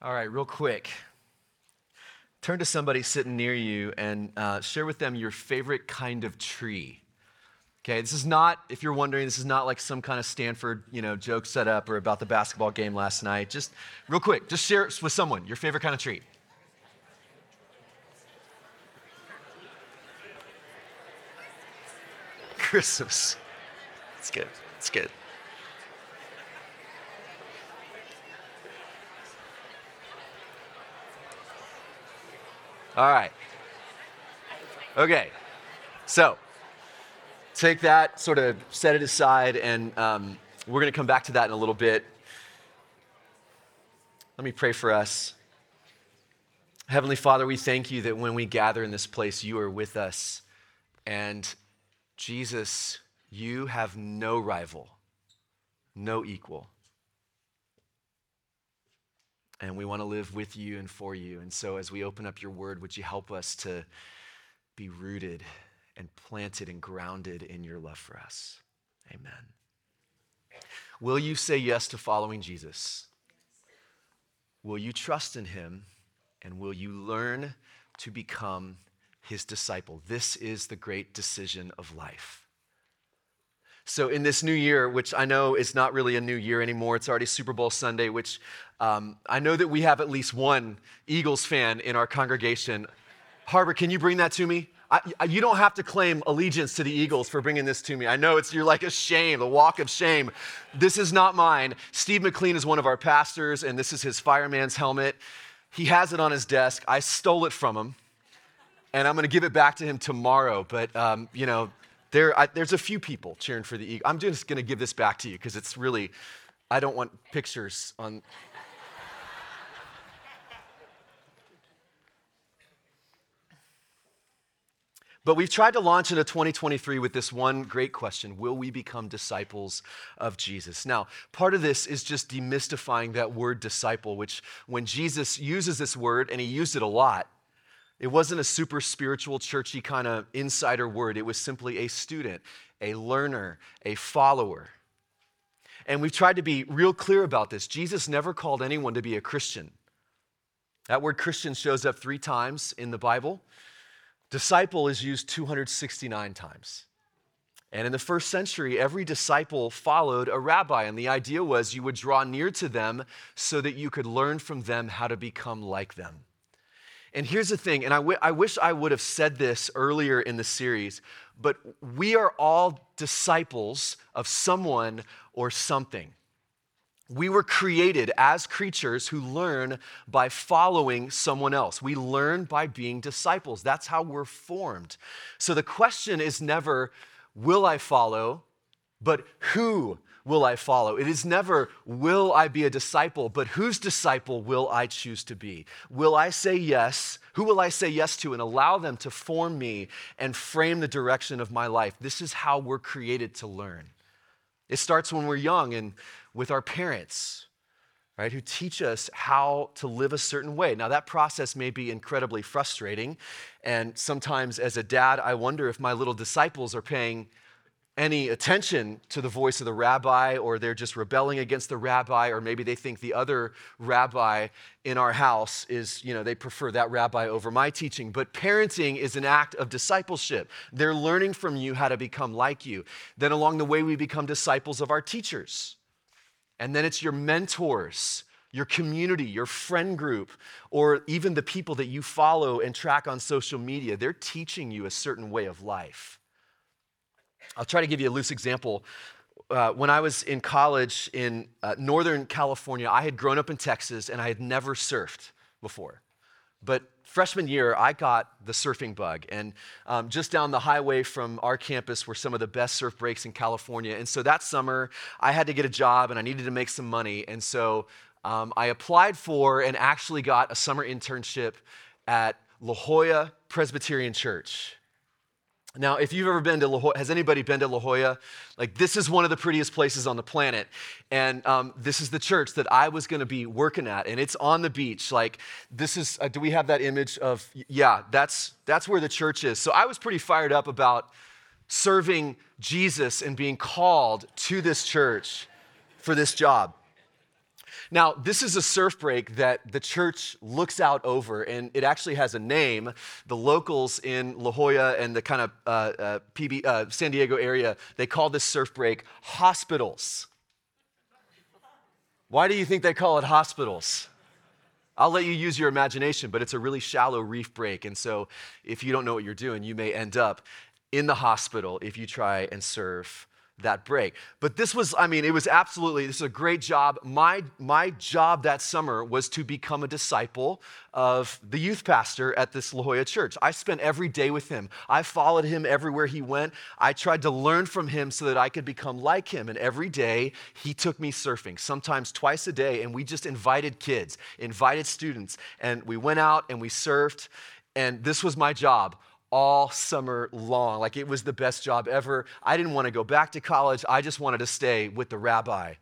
All right, real quick. Turn to somebody sitting near you and uh, share with them your favorite kind of tree. Okay, this is not, if you're wondering, this is not like some kind of Stanford, you know, joke set up or about the basketball game last night. Just real quick, just share it with someone, your favorite kind of tree. Christmas. It's good. It's good. All right. Okay. So take that, sort of set it aside, and um, we're going to come back to that in a little bit. Let me pray for us. Heavenly Father, we thank you that when we gather in this place, you are with us. And Jesus, you have no rival, no equal and we want to live with you and for you. And so, as we open up your word, would you help us to be rooted and planted and grounded in your love for us? Amen. Will you say yes to following Jesus? Will you trust in him? And will you learn to become his disciple? This is the great decision of life. So, in this new year, which I know is not really a new year anymore, it's already Super Bowl Sunday, which um, I know that we have at least one Eagles fan in our congregation. Harbor, can you bring that to me? I, you don't have to claim allegiance to the Eagles for bringing this to me. I know it's you're like a shame, the walk of shame. This is not mine. Steve McLean is one of our pastors, and this is his fireman's helmet. He has it on his desk. I stole it from him, and I'm going to give it back to him tomorrow. But um, you know, there, I, there's a few people cheering for the Eagles. I'm just going to give this back to you because it's really, I don't want pictures on. But we've tried to launch into 2023 with this one great question Will we become disciples of Jesus? Now, part of this is just demystifying that word disciple, which when Jesus uses this word, and he used it a lot, it wasn't a super spiritual, churchy kind of insider word. It was simply a student, a learner, a follower. And we've tried to be real clear about this. Jesus never called anyone to be a Christian. That word Christian shows up three times in the Bible. Disciple is used 269 times. And in the first century, every disciple followed a rabbi. And the idea was you would draw near to them so that you could learn from them how to become like them. And here's the thing, and I, w- I wish I would have said this earlier in the series, but we are all disciples of someone or something. We were created as creatures who learn by following someone else. We learn by being disciples. That's how we're formed. So the question is never, will I follow, but who will I follow? It is never, will I be a disciple, but whose disciple will I choose to be? Will I say yes? Who will I say yes to and allow them to form me and frame the direction of my life? This is how we're created to learn. It starts when we're young and with our parents, right, who teach us how to live a certain way. Now, that process may be incredibly frustrating. And sometimes as a dad, I wonder if my little disciples are paying any attention to the voice of the rabbi, or they're just rebelling against the rabbi, or maybe they think the other rabbi in our house is, you know, they prefer that rabbi over my teaching. But parenting is an act of discipleship. They're learning from you how to become like you. Then along the way, we become disciples of our teachers. And then it's your mentors, your community, your friend group, or even the people that you follow and track on social media. They're teaching you a certain way of life. I'll try to give you a loose example. Uh, when I was in college in uh, Northern California, I had grown up in Texas and I had never surfed before. But freshman year, I got the surfing bug. And um, just down the highway from our campus were some of the best surf breaks in California. And so that summer, I had to get a job and I needed to make some money. And so um, I applied for and actually got a summer internship at La Jolla Presbyterian Church. Now, if you've ever been to La Jolla, has anybody been to La Jolla? Like, this is one of the prettiest places on the planet. And um, this is the church that I was going to be working at. And it's on the beach. Like, this is, uh, do we have that image of, yeah, that's, that's where the church is. So I was pretty fired up about serving Jesus and being called to this church for this job. Now, this is a surf break that the church looks out over, and it actually has a name. The locals in La Jolla and the kind of uh, uh, PB, uh, San Diego area, they call this surf break hospitals. Why do you think they call it hospitals? I'll let you use your imagination, but it's a really shallow reef break. And so, if you don't know what you're doing, you may end up in the hospital if you try and surf that break. But this was, I mean, it was absolutely, this is a great job. My, my job that summer was to become a disciple of the youth pastor at this La Jolla church. I spent every day with him. I followed him everywhere he went. I tried to learn from him so that I could become like him. And every day he took me surfing, sometimes twice a day. And we just invited kids, invited students. And we went out and we surfed. And this was my job all summer long. Like it was the best job ever. I didn't want to go back to college, I just wanted to stay with the rabbi.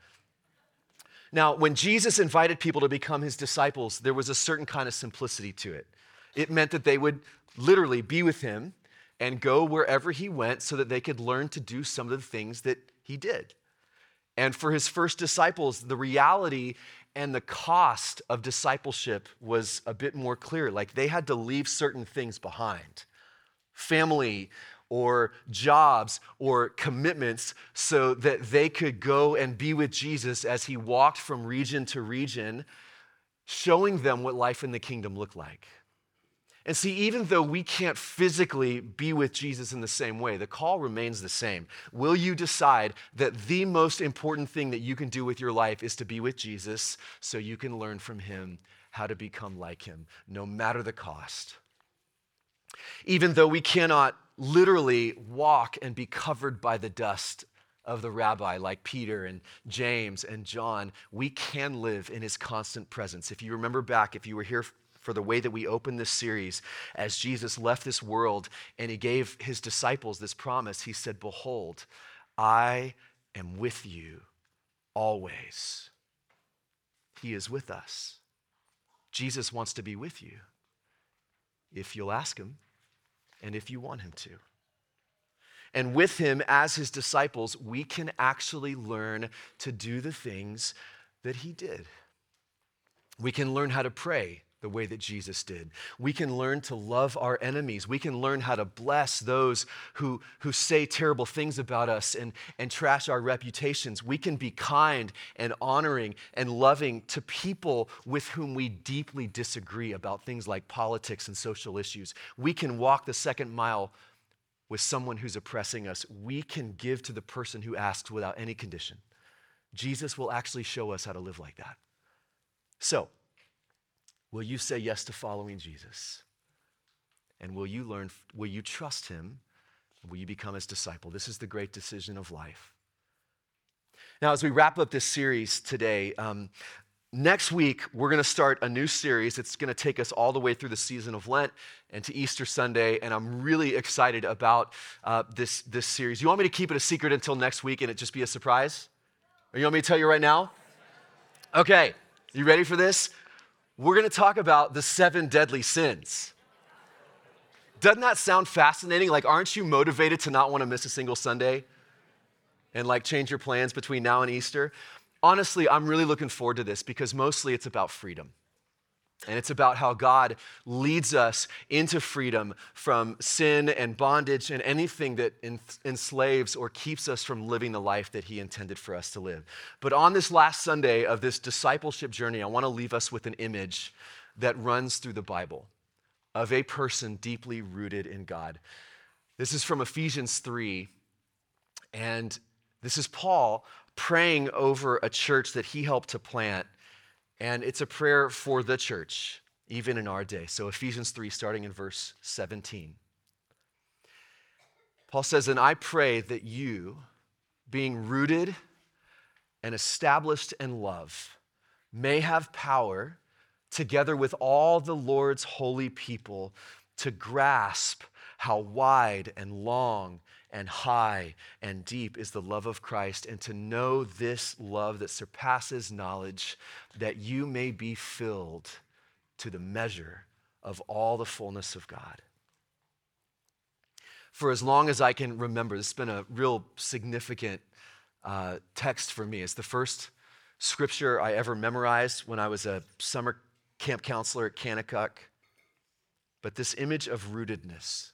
Now, when Jesus invited people to become his disciples, there was a certain kind of simplicity to it. It meant that they would literally be with him and go wherever he went so that they could learn to do some of the things that he did. And for his first disciples, the reality and the cost of discipleship was a bit more clear. Like they had to leave certain things behind family or jobs or commitments so that they could go and be with Jesus as he walked from region to region, showing them what life in the kingdom looked like. And see, even though we can't physically be with Jesus in the same way, the call remains the same. Will you decide that the most important thing that you can do with your life is to be with Jesus so you can learn from him how to become like him, no matter the cost? Even though we cannot literally walk and be covered by the dust of the rabbi, like Peter and James and John, we can live in his constant presence. If you remember back, if you were here for the way that we opened this series, as Jesus left this world and he gave his disciples this promise, he said, Behold, I am with you always. He is with us. Jesus wants to be with you if you'll ask him and if you want Him to. And with Him as His disciples, we can actually learn to do the things that He did. We can learn how to pray the way that Jesus did. We can learn to love our enemies. We can learn how to bless those who, who say terrible things about us and, and trash our reputations. We can be kind and honoring and loving to people with whom we deeply disagree about things like politics and social issues. We can walk the second mile with someone who's oppressing us. We can give to the person who asks without any condition. Jesus will actually show us how to live like that. So, Will you say yes to following Jesus? And will you learn, will you trust him? Will you become his disciple? This is the great decision of life. Now, as we wrap up this series today, um, next week we're going to start a new series. It's going to take us all the way through the season of Lent and to Easter Sunday, and I'm really excited about uh, this, this series. You want me to keep it a secret until next week and it just be a surprise? Or you want me to tell you right now? Okay, you ready for this? We're going to talk about the seven deadly sins. Doesn't that sound fascinating? Like, aren't you motivated to not want to miss a single Sunday and like change your plans between now and Easter? Honestly, I'm really looking forward to this because mostly it's about freedom. And it's about how God leads us into freedom from sin and bondage and anything that enslaves or keeps us from living the life that He intended for us to live. But on this last Sunday of this discipleship journey, I want to leave us with an image that runs through the Bible of a person deeply rooted in God. This is from Ephesians 3, and this is Paul praying over a church that he helped to plant and it's a prayer for the church, even in our day. So, Ephesians 3, starting in verse 17. Paul says, And I pray that you, being rooted and established in love, may have power, together with all the Lord's holy people, to grasp how wide and long and high and deep is the love of Christ, and to know this love that surpasses knowledge, that you may be filled to the measure of all the fullness of God. For as long as I can remember, this has been a real significant uh, text for me. It's the first scripture I ever memorized when I was a summer camp counselor at Kanakuk. But this image of rootedness,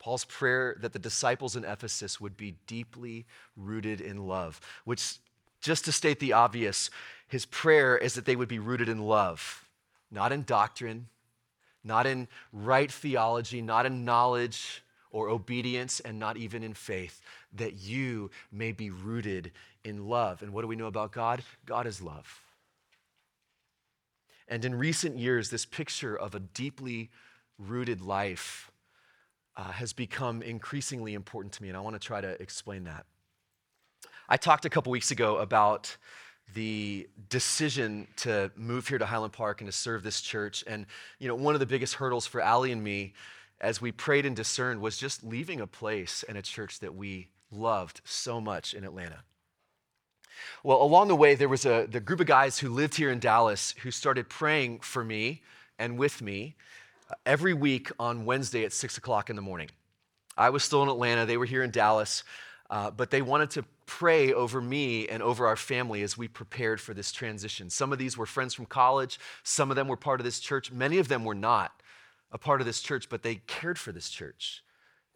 Paul's prayer that the disciples in Ephesus would be deeply rooted in love, which, just to state the obvious, his prayer is that they would be rooted in love, not in doctrine, not in right theology, not in knowledge or obedience, and not even in faith, that you may be rooted in love. And what do we know about God? God is love. And in recent years, this picture of a deeply rooted life uh, has become increasingly important to me, and I want to try to explain that. I talked a couple weeks ago about the decision to move here to Highland Park and to serve this church. And, you know, one of the biggest hurdles for Ali and me as we prayed and discerned was just leaving a place and a church that we loved so much in Atlanta. Well, along the way, there was a the group of guys who lived here in Dallas who started praying for me and with me every week on Wednesday at six o'clock in the morning. I was still in Atlanta, they were here in Dallas, uh, but they wanted to pray over me and over our family as we prepared for this transition. Some of these were friends from college, some of them were part of this church, many of them were not a part of this church, but they cared for this church.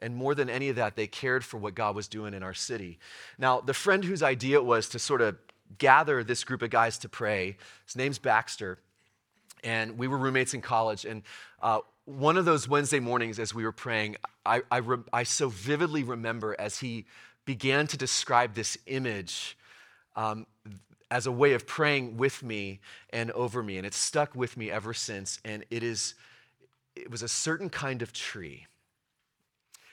And more than any of that, they cared for what God was doing in our city. Now, the friend whose idea it was to sort of gather this group of guys to pray, his name's Baxter, and we were roommates in college. And uh, one of those Wednesday mornings as we were praying, I, I, re- I, so vividly remember as he began to describe this image um, as a way of praying with me and over me. And it's stuck with me ever since. And it is, it was a certain kind of tree.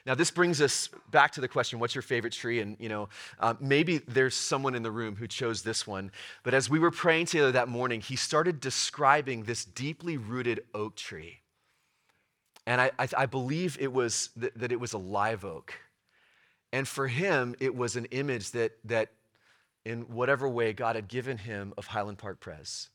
Now, this brings us back to the question what's your favorite tree? And, you know, uh, maybe there's someone in the room who chose this one. But as we were praying together that morning, he started describing this deeply rooted oak tree. And I, I, I believe it was th- that it was a live oak. And for him, it was an image that, that in whatever way God had given him of Highland Park Pres.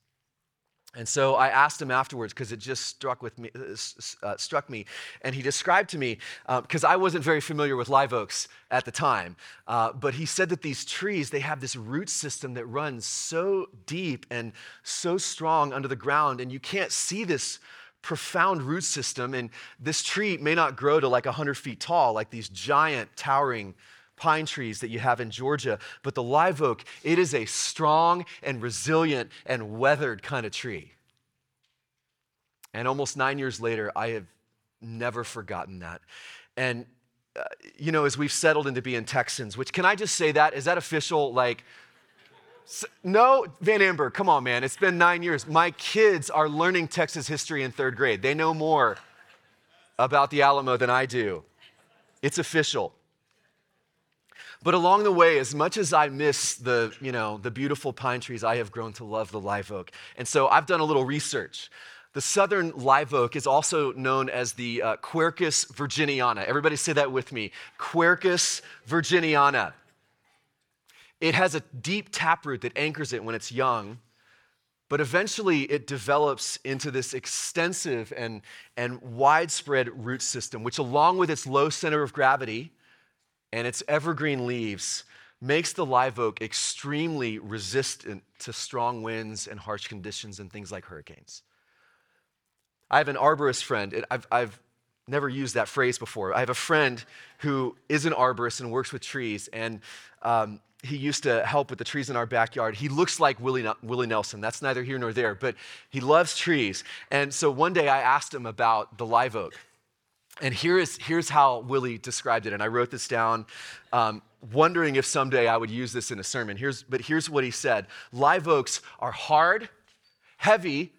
And so I asked him afterwards because it just struck with me, uh, uh struck me, and he described to me because uh, I wasn't very familiar with live oaks at the time. Uh, but he said that these trees they have this root system that runs so deep and so strong under the ground, and you can't see this profound root system. And this tree may not grow to like 100 feet tall, like these giant towering pine trees that you have in Georgia, but the live oak, it is a strong and resilient and weathered kind of tree. And almost nine years later, I have never forgotten that. And, uh, you know, as we've settled into being Texans, which can I just say that? Is that official? Like, no, Van Amber, come on, man. It's been nine years. My kids are learning Texas history in third grade. They know more about the Alamo than I do. It's official. But along the way, as much as I miss the, you know, the beautiful pine trees, I have grown to love the live oak. And so I've done a little research. The southern live oak is also known as the uh, Quercus virginiana. Everybody say that with me. Quercus virginiana. It has a deep taproot that anchors it when it's young, but eventually it develops into this extensive and, and widespread root system, which, along with its low center of gravity, and its evergreen leaves makes the live oak extremely resistant to strong winds and harsh conditions and things like hurricanes. I have an arborist friend, I've, I've never used that phrase before. I have a friend who is an arborist and works with trees, and um, he used to help with the trees in our backyard. He looks like Willie, Willie Nelson. That's neither here nor there, but he loves trees. And so one day I asked him about the live oak. And here is, here's how Willie described it. And I wrote this down, um, wondering if someday I would use this in a sermon. Here's, but here's what he said Live oaks are hard, heavy,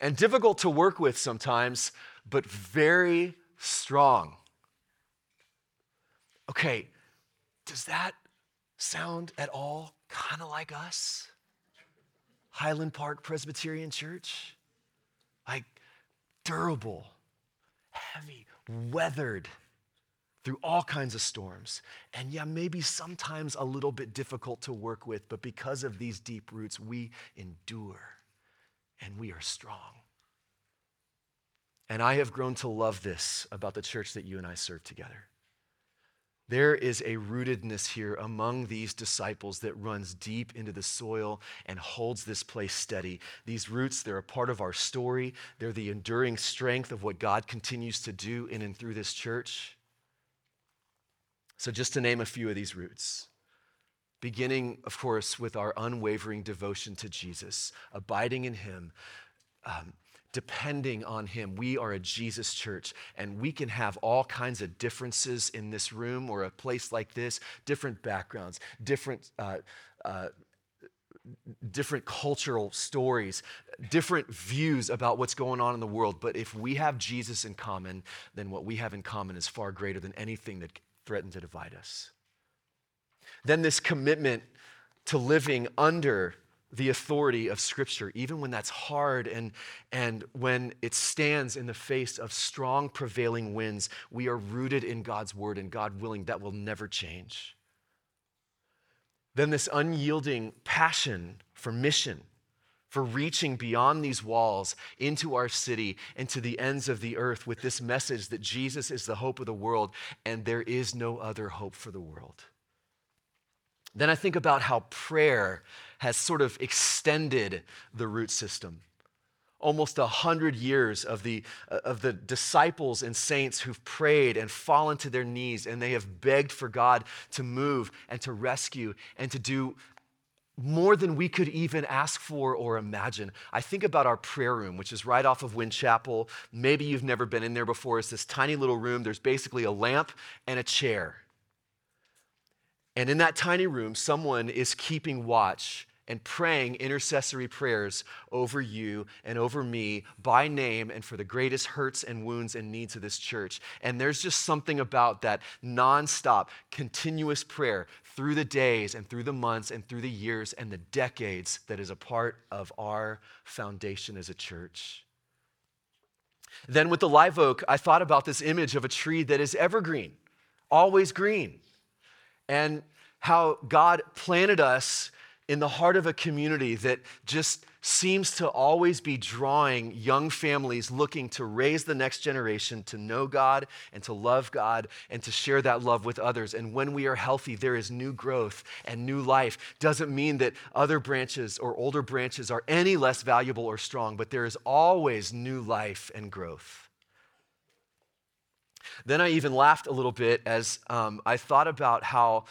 and difficult to work with sometimes, but very strong. Okay, does that sound at all kind of like us? Highland Park Presbyterian Church? Like durable, heavy, weathered through all kinds of storms. And yeah, maybe sometimes a little bit difficult to work with, but because of these deep roots, we endure and we are strong. And I have grown to love this about the church that you and I serve together. There is a rootedness here among these disciples that runs deep into the soil and holds this place steady. These roots, they're a part of our story. They're the enduring strength of what God continues to do in and through this church. So, just to name a few of these roots, beginning, of course, with our unwavering devotion to Jesus, abiding in Him, um, depending on Him. We are a Jesus church, and we can have all kinds of differences in this room or a place like this, different backgrounds, different. Uh, uh, different cultural stories, different views about what's going on in the world. But if we have Jesus in common, then what we have in common is far greater than anything that threatens to divide us. Then, this commitment to living under the authority of Scripture, even when that's hard and, and when it stands in the face of strong prevailing winds, we are rooted in God's Word, and God willing, that will never change. Then, this unyielding passion for mission, for reaching beyond these walls into our city and to the ends of the earth with this message that Jesus is the hope of the world, and there is no other hope for the world. Then I think about how prayer has sort of extended the root system. Almost a hundred years of the, uh, of the disciples and saints who've prayed and fallen to their knees and they have begged for God to move and to rescue and to do more than we could even ask for or imagine. I think about our prayer room, which is right off of Wynne Chapel. Maybe you've never been in there before. It's this tiny little room. There's basically a lamp and a chair. And in that tiny room, someone is keeping watch and praying intercessory prayers over you and over me by name and for the greatest hurts and wounds and needs of this church. And there's just something about that nonstop, continuous prayer through the days and through the months and through the years and the decades that is a part of our foundation as a church. Then with the live oak, I thought about this image of a tree that is evergreen, always green and how God planted us in the heart of a community that just seems to always be drawing young families looking to raise the next generation to know God and to love God and to share that love with others. And when we are healthy, there is new growth and new life. Doesn't mean that other branches or older branches are any less valuable or strong, but there is always new life and growth. Then I even laughed a little bit as um, I thought about how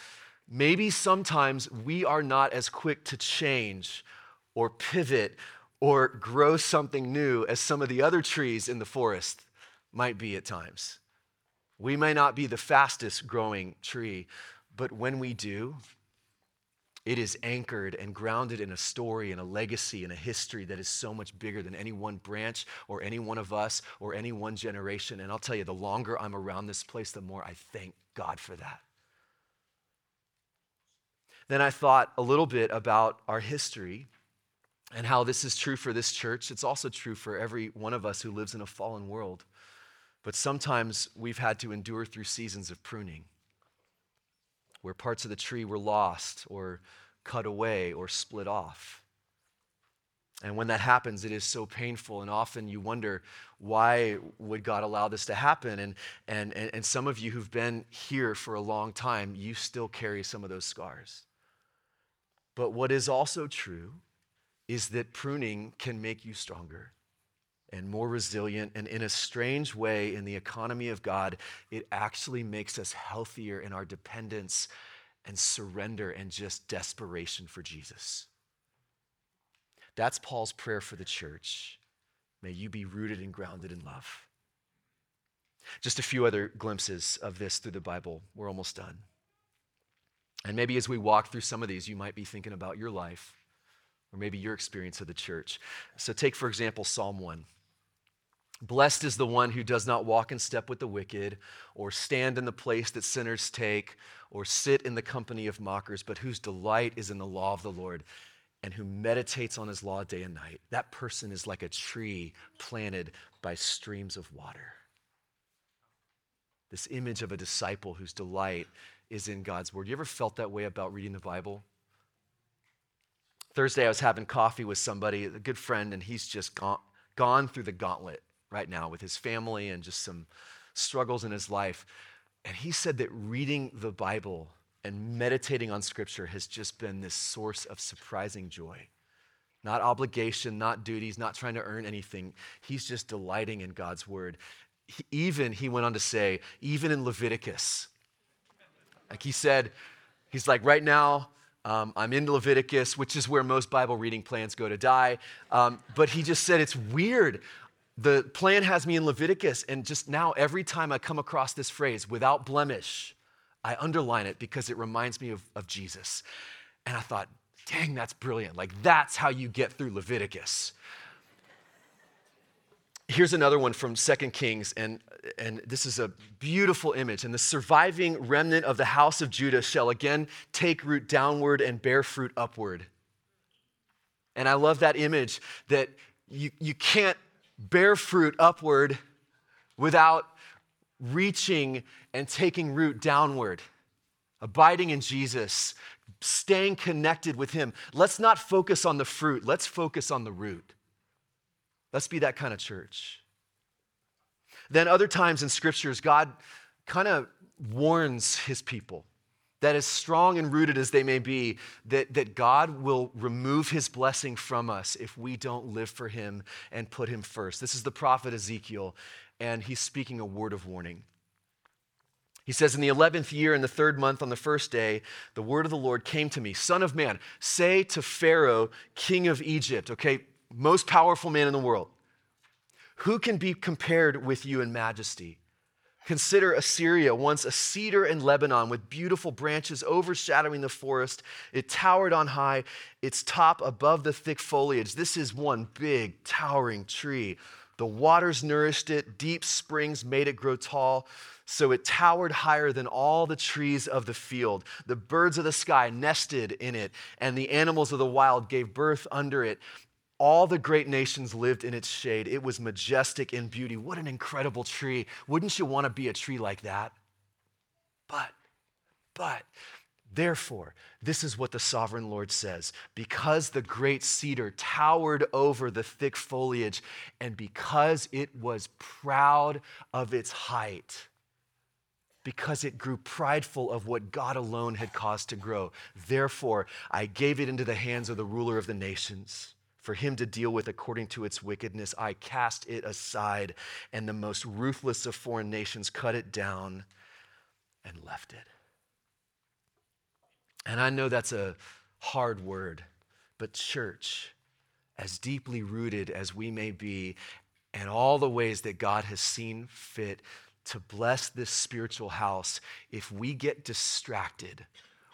maybe sometimes we are not as quick to change or pivot or grow something new as some of the other trees in the forest might be at times. We may not be the fastest growing tree, but when we do, it is anchored and grounded in a story and a legacy and a history that is so much bigger than any one branch or any one of us or any one generation. And I'll tell you, the longer I'm around this place, the more I thank God for that. Then I thought a little bit about our history and how this is true for this church. It's also true for every one of us who lives in a fallen world. But sometimes we've had to endure through seasons of pruning where parts of the tree were lost or cut away or split off. And when that happens, it is so painful. And often you wonder, why would God allow this to happen? And, and, and, some of you who've been here for a long time, you still carry some of those scars. But what is also true is that pruning can make you stronger and more resilient. And in a strange way, in the economy of God, it actually makes us healthier in our dependence and surrender and just desperation for Jesus. That's Paul's prayer for the church. May you be rooted and grounded in love. Just a few other glimpses of this through the Bible. We're almost done. And maybe as we walk through some of these, you might be thinking about your life or maybe your experience of the church. So, take, for example, Psalm 1. Blessed is the one who does not walk in step with the wicked, or stand in the place that sinners take, or sit in the company of mockers, but whose delight is in the law of the Lord, and who meditates on his law day and night. That person is like a tree planted by streams of water. This image of a disciple whose delight is in God's word. You ever felt that way about reading the Bible? Thursday, I was having coffee with somebody, a good friend, and he's just gone, gone through the gauntlet right now with his family and just some struggles in his life. And he said that reading the Bible and meditating on Scripture has just been this source of surprising joy. Not obligation, not duties, not trying to earn anything. He's just delighting in God's word. He, even, he went on to say, even in Leviticus, like he said, he's like, right now, um, I'm in Leviticus, which is where most Bible reading plans go to die. Um, but he just said, it's weird. The plan has me in Leviticus, and just now, every time I come across this phrase, without blemish, I underline it because it reminds me of, of Jesus. And I thought, dang, that's brilliant. Like, that's how you get through Leviticus. Here's another one from Second Kings, and, and this is a beautiful image. And the surviving remnant of the house of Judah shall again take root downward and bear fruit upward. And I love that image that you, you can't bear fruit upward without reaching and taking root downward, abiding in Jesus, staying connected with Him. Let's not focus on the fruit, let's focus on the root. Let's be that kind of church. Then, other times in scriptures, God kind of warns His people that as strong and rooted as they may be, that, that God will remove his blessing from us if we don't live for him and put him first. This is the prophet Ezekiel, and he's speaking a word of warning. He says, In the 11th year, in the third month, on the first day, the word of the Lord came to me Son of man, say to Pharaoh, king of Egypt, okay, most powerful man in the world, who can be compared with you in majesty? Consider Assyria, once a cedar in Lebanon with beautiful branches overshadowing the forest. It towered on high, its top above the thick foliage. This is one big, towering tree. The waters nourished it, deep springs made it grow tall. So it towered higher than all the trees of the field. The birds of the sky nested in it, and the animals of the wild gave birth under it. All the great nations lived in its shade. It was majestic in beauty. What an incredible tree. Wouldn't you want to be a tree like that? But, but, Therefore, this is what the sovereign Lord says because the great cedar towered over the thick foliage, and because it was proud of its height, because it grew prideful of what God alone had caused to grow. Therefore, I gave it into the hands of the ruler of the nations. For him to deal with according to its wickedness, I cast it aside, and the most ruthless of foreign nations cut it down and left it. And I know that's a hard word, but church, as deeply rooted as we may be, and all the ways that God has seen fit to bless this spiritual house if we get distracted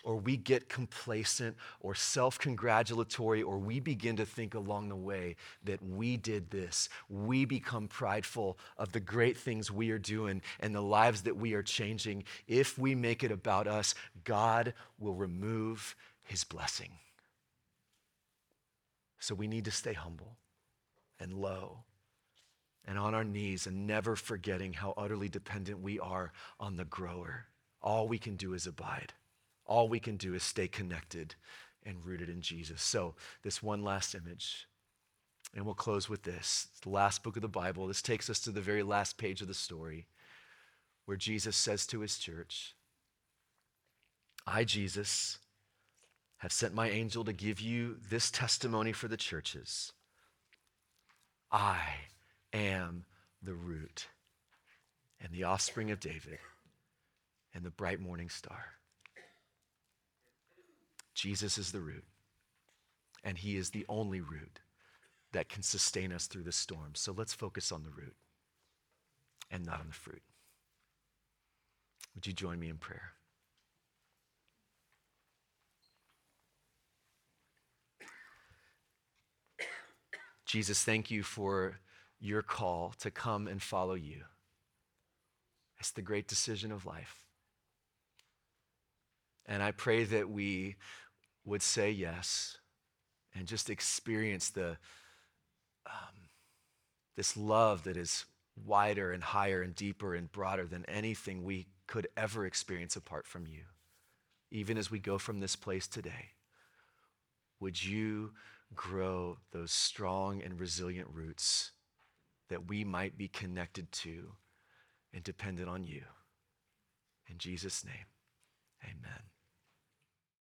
or we get complacent or self congratulatory or we begin to think along the way that we did this. We become prideful of the great things we are doing and the lives that we are changing. If we make it about us, God will remove his blessing. So we need to stay humble and low and on our knees and never forgetting how utterly dependent we are on the grower. All we can do is abide. All we can do is stay connected and rooted in Jesus. So, this one last image, and we'll close with this. It's the last book of the Bible. This takes us to the very last page of the story where Jesus says to his church, I, Jesus, have sent my angel to give you this testimony for the churches. I am the root and the offspring of David and the bright morning star. Jesus is the root, and he is the only root that can sustain us through the storm. So let's focus on the root and not on the fruit. Would you join me in prayer? Jesus, thank you for your call to come and follow you. It's the great decision of life. And I pray that we would say yes and just experience the, um, this love that is wider and higher and deeper and broader than anything we could ever experience apart from you. Even as we go from this place today, would you grow those strong and resilient roots that we might be connected to and dependent on you. In Jesus' name, amen.